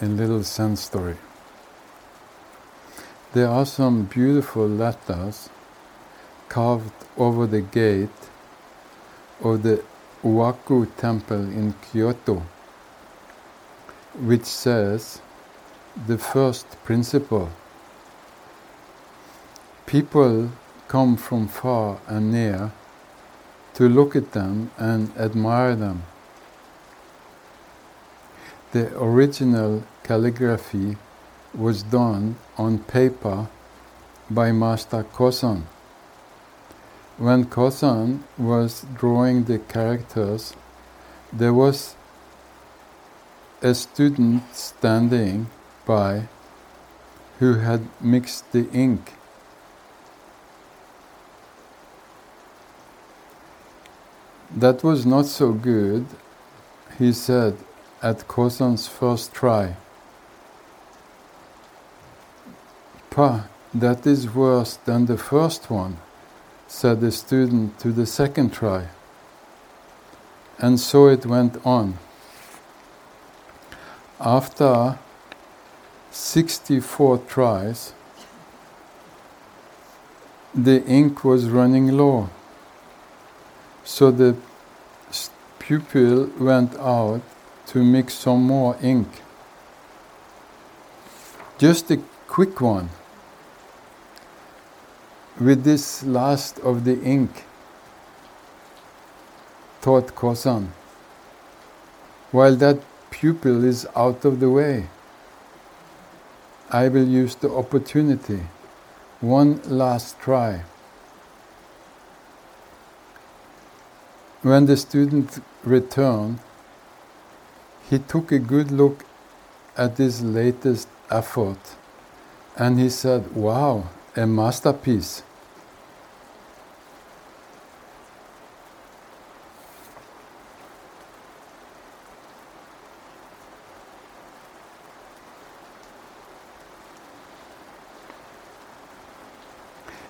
in little Zen story. There are some beautiful letters carved over the gate of the Oaku temple in Kyoto, which says the first principle. People come from far and near to look at them and admire them. The original calligraphy was done on paper by Master Kosan. When Kosan was drawing the characters, there was a student standing by who had mixed the ink. That was not so good, he said at Kosan's first try. Pa, that is worse than the first one, said the student to the second try. And so it went on. After 64 tries, the ink was running low. So the pupil went out to mix some more ink. Just a quick one with this last of the ink, thought Kosan, while that pupil is out of the way, I will use the opportunity. One last try. When the student returned, he took a good look at his latest effort and he said, Wow, a masterpiece.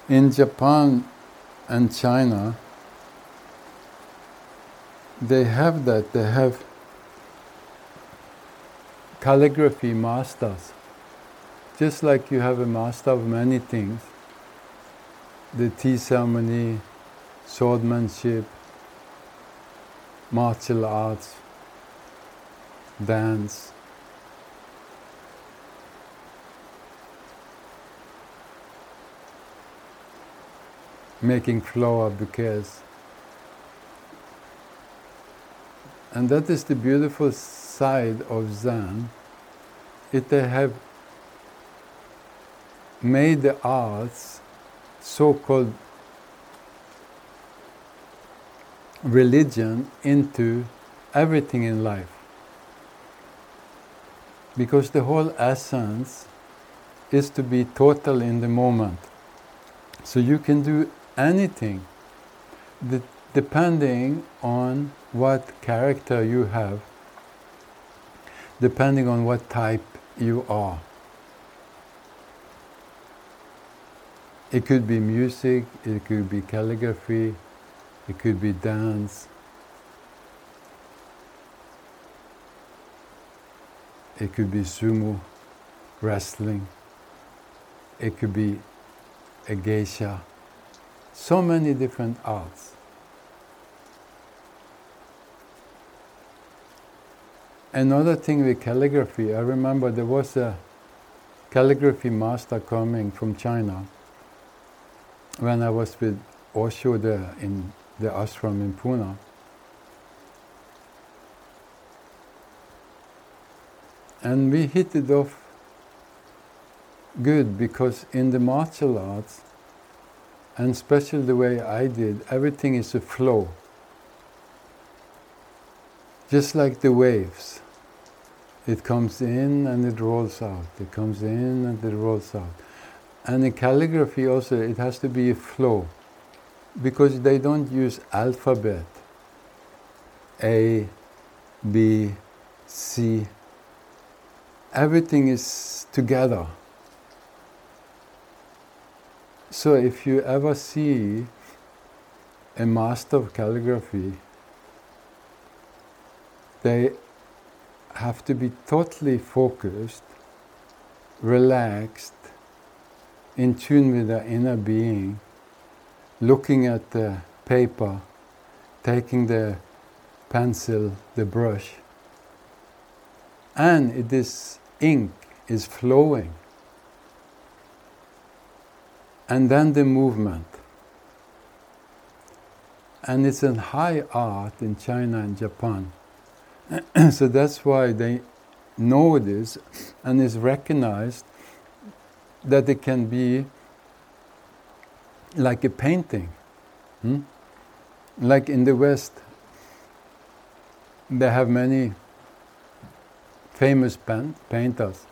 In Japan and China, they have that, they have calligraphy masters. Just like you have a master of many things, the tea ceremony, swordmanship, martial arts, dance, making flower bouquets. And that is the beautiful side of Zen. It have made the arts so-called religion into everything in life. Because the whole essence is to be total in the moment. So you can do anything depending on what character you have, depending on what type you are. It could be music, it could be calligraphy, it could be dance, it could be sumo, wrestling, it could be a geisha so many different arts. Another thing with calligraphy, I remember there was a calligraphy master coming from China when I was with Osho there in the ashram in Pune. And we hit it off good because in the martial arts, and especially the way I did, everything is a flow. Just like the waves. It comes in and it rolls out. It comes in and it rolls out. And in calligraphy also it has to be a flow. Because they don't use alphabet. A, B, C. Everything is together. So if you ever see a master of calligraphy, they have to be totally focused, relaxed, in tune with their inner being, looking at the paper, taking the pencil, the brush, and this ink is flowing. And then the movement. And it's a high art in China and Japan. so that's why they know this and is recognized that it can be like a painting. Hmm? Like in the West, they have many famous painters.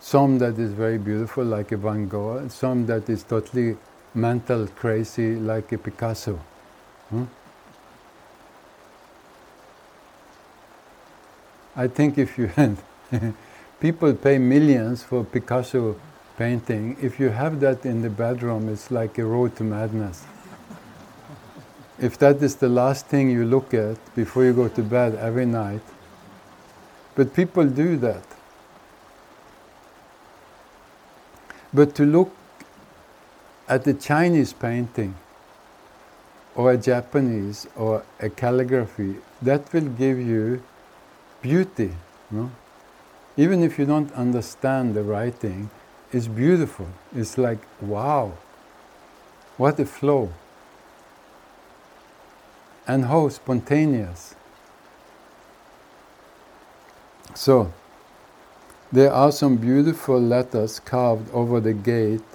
Some that is very beautiful, like a Van Gogh, some that is totally mental crazy, like a Picasso. Hmm? I think if you had people pay millions for Picasso painting, if you have that in the bedroom, it's like a road to madness. if that is the last thing you look at before you go to bed every night, but people do that. But to look at a Chinese painting or a Japanese or a calligraphy, that will give you beauty. Even if you don't understand the writing, it's beautiful. It's like, wow, what a flow. And how spontaneous. So, there are some beautiful letters carved over the gate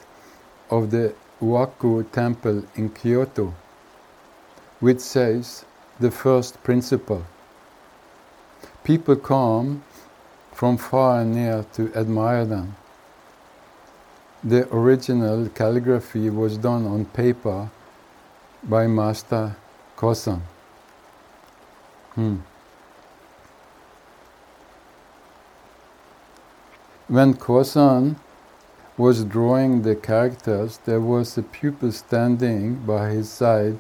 of the Oaku temple in Kyoto, which says the first principle. People come from far and near to admire them. The original calligraphy was done on paper by Master Kosan. Hmm. When Kosan was drawing the characters, there was a pupil standing by his side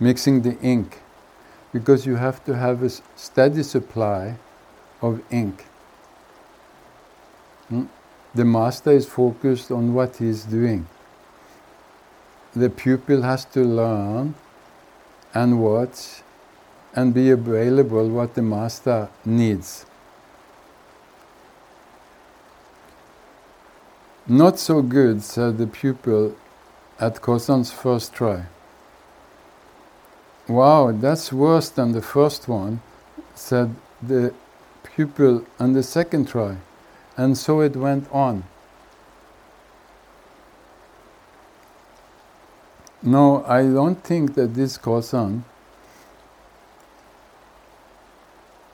mixing the ink because you have to have a steady supply of ink. Hmm? The master is focused on what he is doing. The pupil has to learn and watch and be available what the master needs. Not so good, said the pupil at Kosan's first try. Wow, that's worse than the first one, said the pupil on the second try. And so it went on. No, I don't think that this Kosan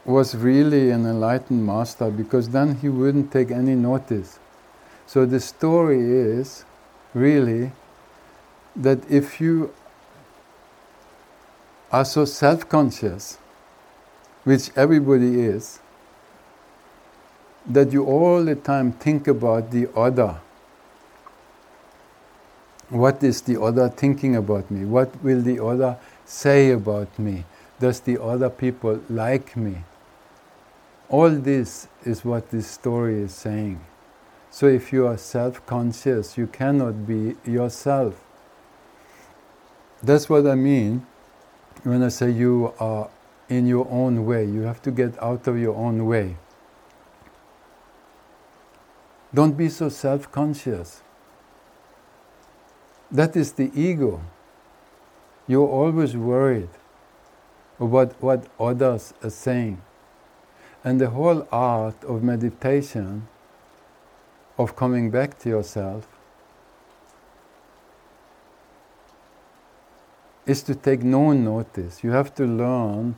was really an enlightened master because then he wouldn't take any notice. So the story is really that if you are so self conscious, which everybody is, that you all the time think about the other. What is the other thinking about me? What will the other say about me? Does the other people like me? All this is what this story is saying. So if you are self conscious, you cannot be yourself. That's what I mean when I say you are in your own way. You have to get out of your own way. Don't be so self conscious. That is the ego. You're always worried about what others are saying. And the whole art of meditation of coming back to yourself is to take no notice. You have to learn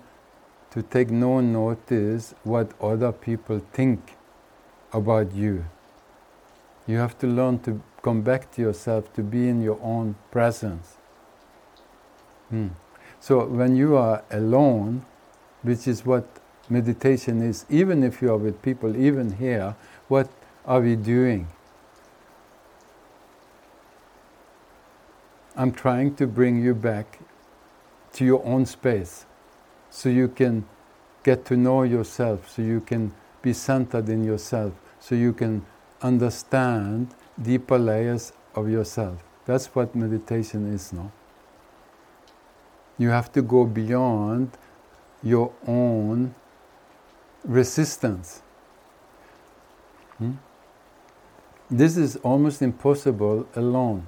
to take no notice what other people think about you. You have to learn to come back to yourself, to be in your own presence. Hmm. So when you are alone, which is what meditation is, even if you are with people, even here, what are we doing? I'm trying to bring you back to your own space so you can get to know yourself, so you can be centered in yourself, so you can understand deeper layers of yourself. That's what meditation is now. You have to go beyond your own resistance. Hmm? This is almost impossible alone.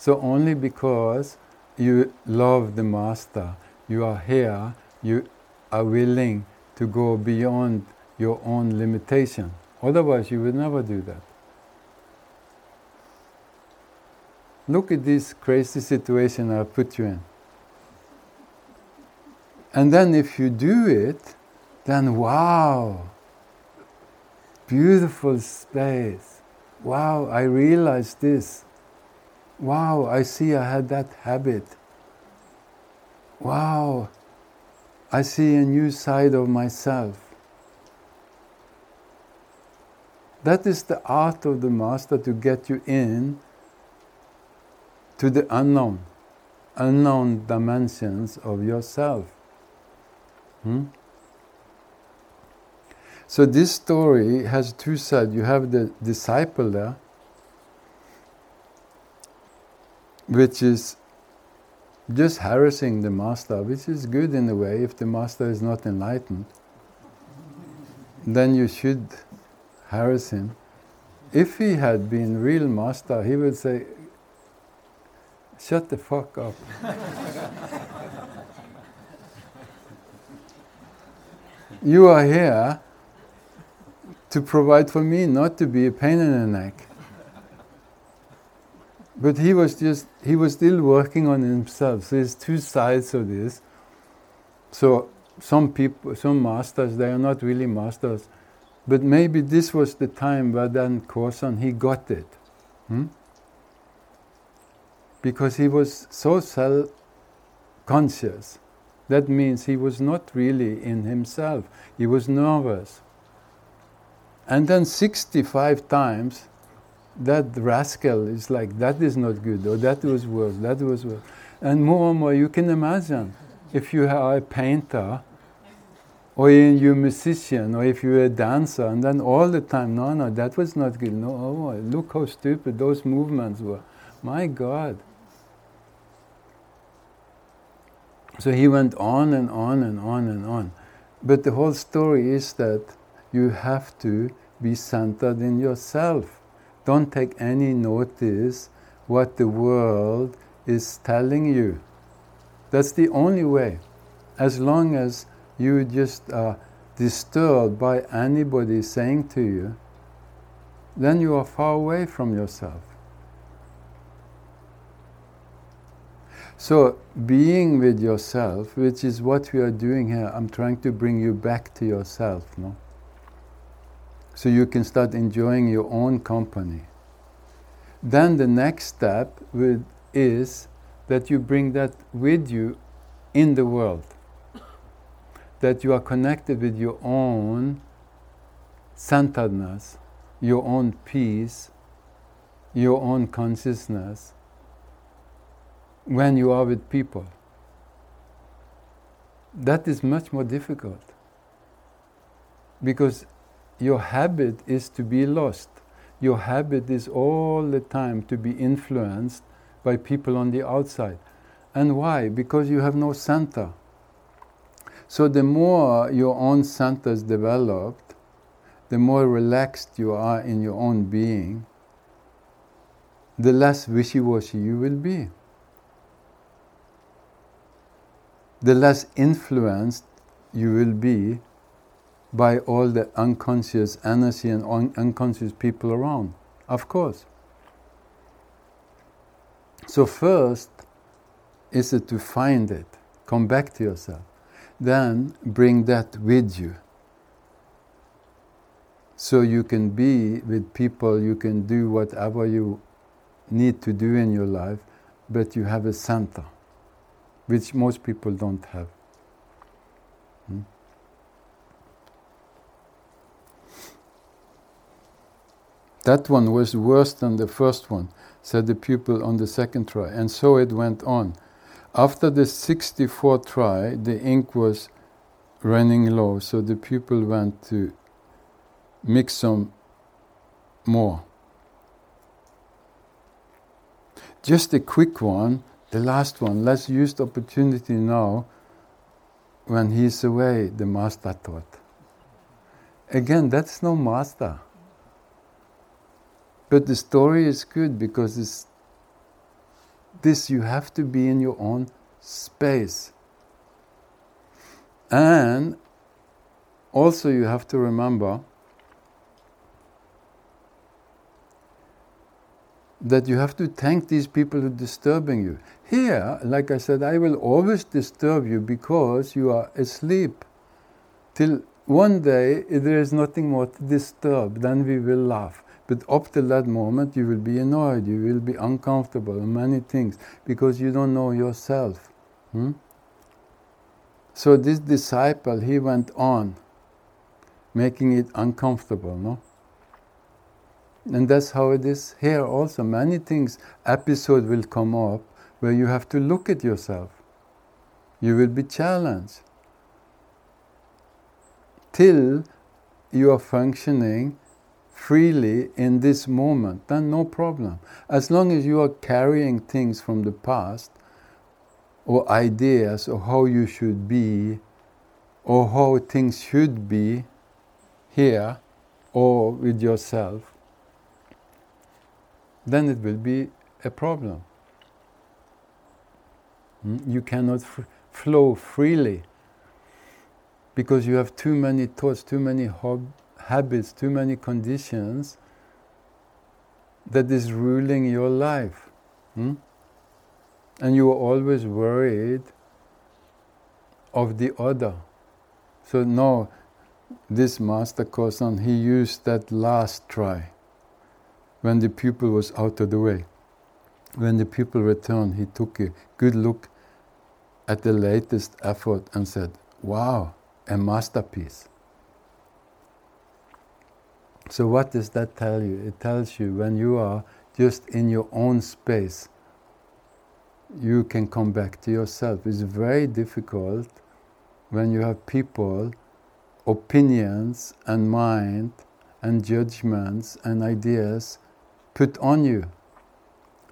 So, only because you love the Master, you are here, you are willing to go beyond your own limitation. Otherwise, you would never do that. Look at this crazy situation I put you in. And then, if you do it, then wow, beautiful space. Wow, I realized this. Wow, I see I had that habit. Wow, I see a new side of myself. That is the art of the Master to get you in to the unknown, unknown dimensions of yourself. Hmm? So this story has two sides. You have the disciple there, which is just harassing the master, which is good in a way if the master is not enlightened. Then you should harass him. If he had been real master, he would say, Shut the fuck up. you are here to provide for me, not to be a pain in the neck. But he was just, he was still working on himself. So there's two sides of this. So some people, some masters, they are not really masters. But maybe this was the time where then Kosan, he got it. Hmm? Because he was so self conscious. That means he was not really in himself. He was nervous. And then 65 times that rascal is like, that is not good, or that was worse, that was worse. And more and more, you can imagine if you are a painter, or you're a musician, or if you're a dancer, and then all the time, no, no, that was not good. No, oh, oh, look how stupid those movements were. My God. So he went on and on and on and on. But the whole story is that you have to be centered in yourself don't take any notice what the world is telling you. That's the only way. As long as you just are disturbed by anybody saying to you, then you are far away from yourself. So, being with yourself, which is what we are doing here, I'm trying to bring you back to yourself, no? So you can start enjoying your own company. Then the next step is that you bring that with you in the world. That you are connected with your own centeredness, your own peace, your own consciousness when you are with people. That is much more difficult because your habit is to be lost. Your habit is all the time to be influenced by people on the outside. And why? Because you have no center. So the more your own center is developed, the more relaxed you are in your own being, the less wishy washy you will be. The less influenced you will be by all the unconscious energy and un- unconscious people around. Of course. So, first is it to find it, come back to yourself. Then bring that with you. So you can be with people, you can do whatever you need to do in your life, but you have a center, which most people don't have. That one was worse than the first one, said the pupil on the second try, and so it went on. After the 64th try, the ink was running low, so the pupil went to mix some more. Just a quick one, the last one. Let's use the opportunity now when he's away, the master taught. Again, that's no master. But the story is good because it's this you have to be in your own space. And also you have to remember that you have to thank these people who are disturbing you. Here, like I said, I will always disturb you because you are asleep. Till one day there is nothing more to disturb, then we will laugh. But up till that moment, you will be annoyed, you will be uncomfortable, and many things because you don't know yourself. Hmm? So this disciple, he went on, making it uncomfortable, no? And that's how it is here also. Many things, episode will come up where you have to look at yourself. You will be challenged. Till you are functioning freely in this moment, then no problem. As long as you are carrying things from the past, or ideas of how you should be, or how things should be here or with yourself, then it will be a problem. Hmm? You cannot f- flow freely because you have too many thoughts, too many hob- habits, too many conditions that is ruling your life. Hmm? And you are always worried of the other. So, no, this Master Kosan, he used that last try when the pupil was out of the way. When the pupil returned, he took a good look at the latest effort and said, Wow, a masterpiece. So, what does that tell you? It tells you when you are just in your own space, you can come back to yourself. It's very difficult when you have people, opinions, and mind, and judgments, and ideas put on you.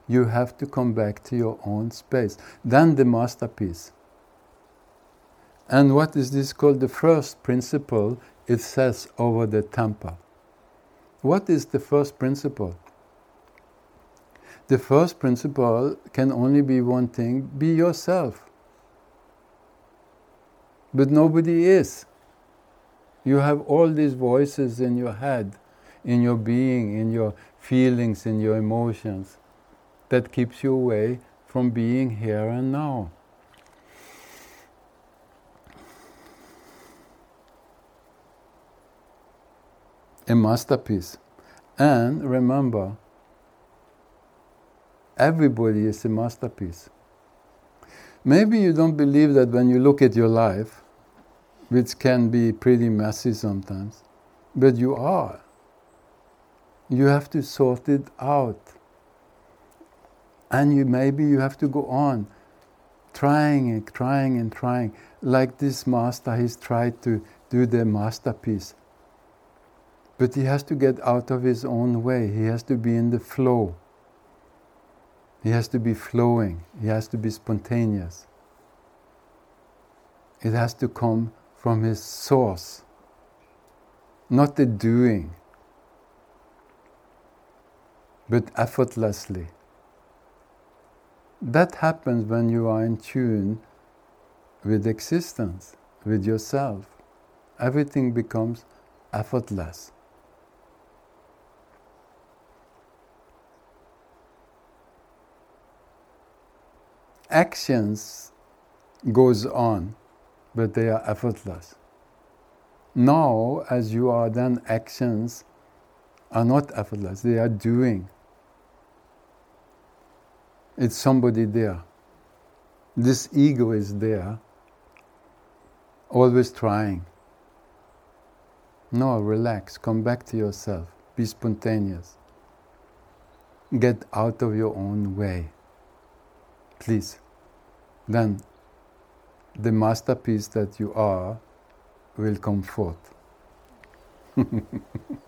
You have to come back to your own space. Then the masterpiece. And what is this called? The first principle it says over the temple. What is the first principle? The first principle can only be one thing be yourself. But nobody is. You have all these voices in your head, in your being, in your feelings in your emotions that keeps you away from being here and now. A masterpiece. And remember, everybody is a masterpiece. Maybe you don't believe that when you look at your life, which can be pretty messy sometimes, but you are. You have to sort it out. And you maybe you have to go on trying and trying and trying. Like this master, he's tried to do the masterpiece. But he has to get out of his own way. He has to be in the flow. He has to be flowing. He has to be spontaneous. It has to come from his source, not the doing but effortlessly. That happens when you are in tune with existence, with yourself. Everything becomes effortless. Actions goes on, but they are effortless. Now, as you are then actions are not effortless, they are doing. It's somebody there. This ego is there, always trying. No, relax, come back to yourself, be spontaneous. Get out of your own way, please. Then, the masterpiece that you are will come forth.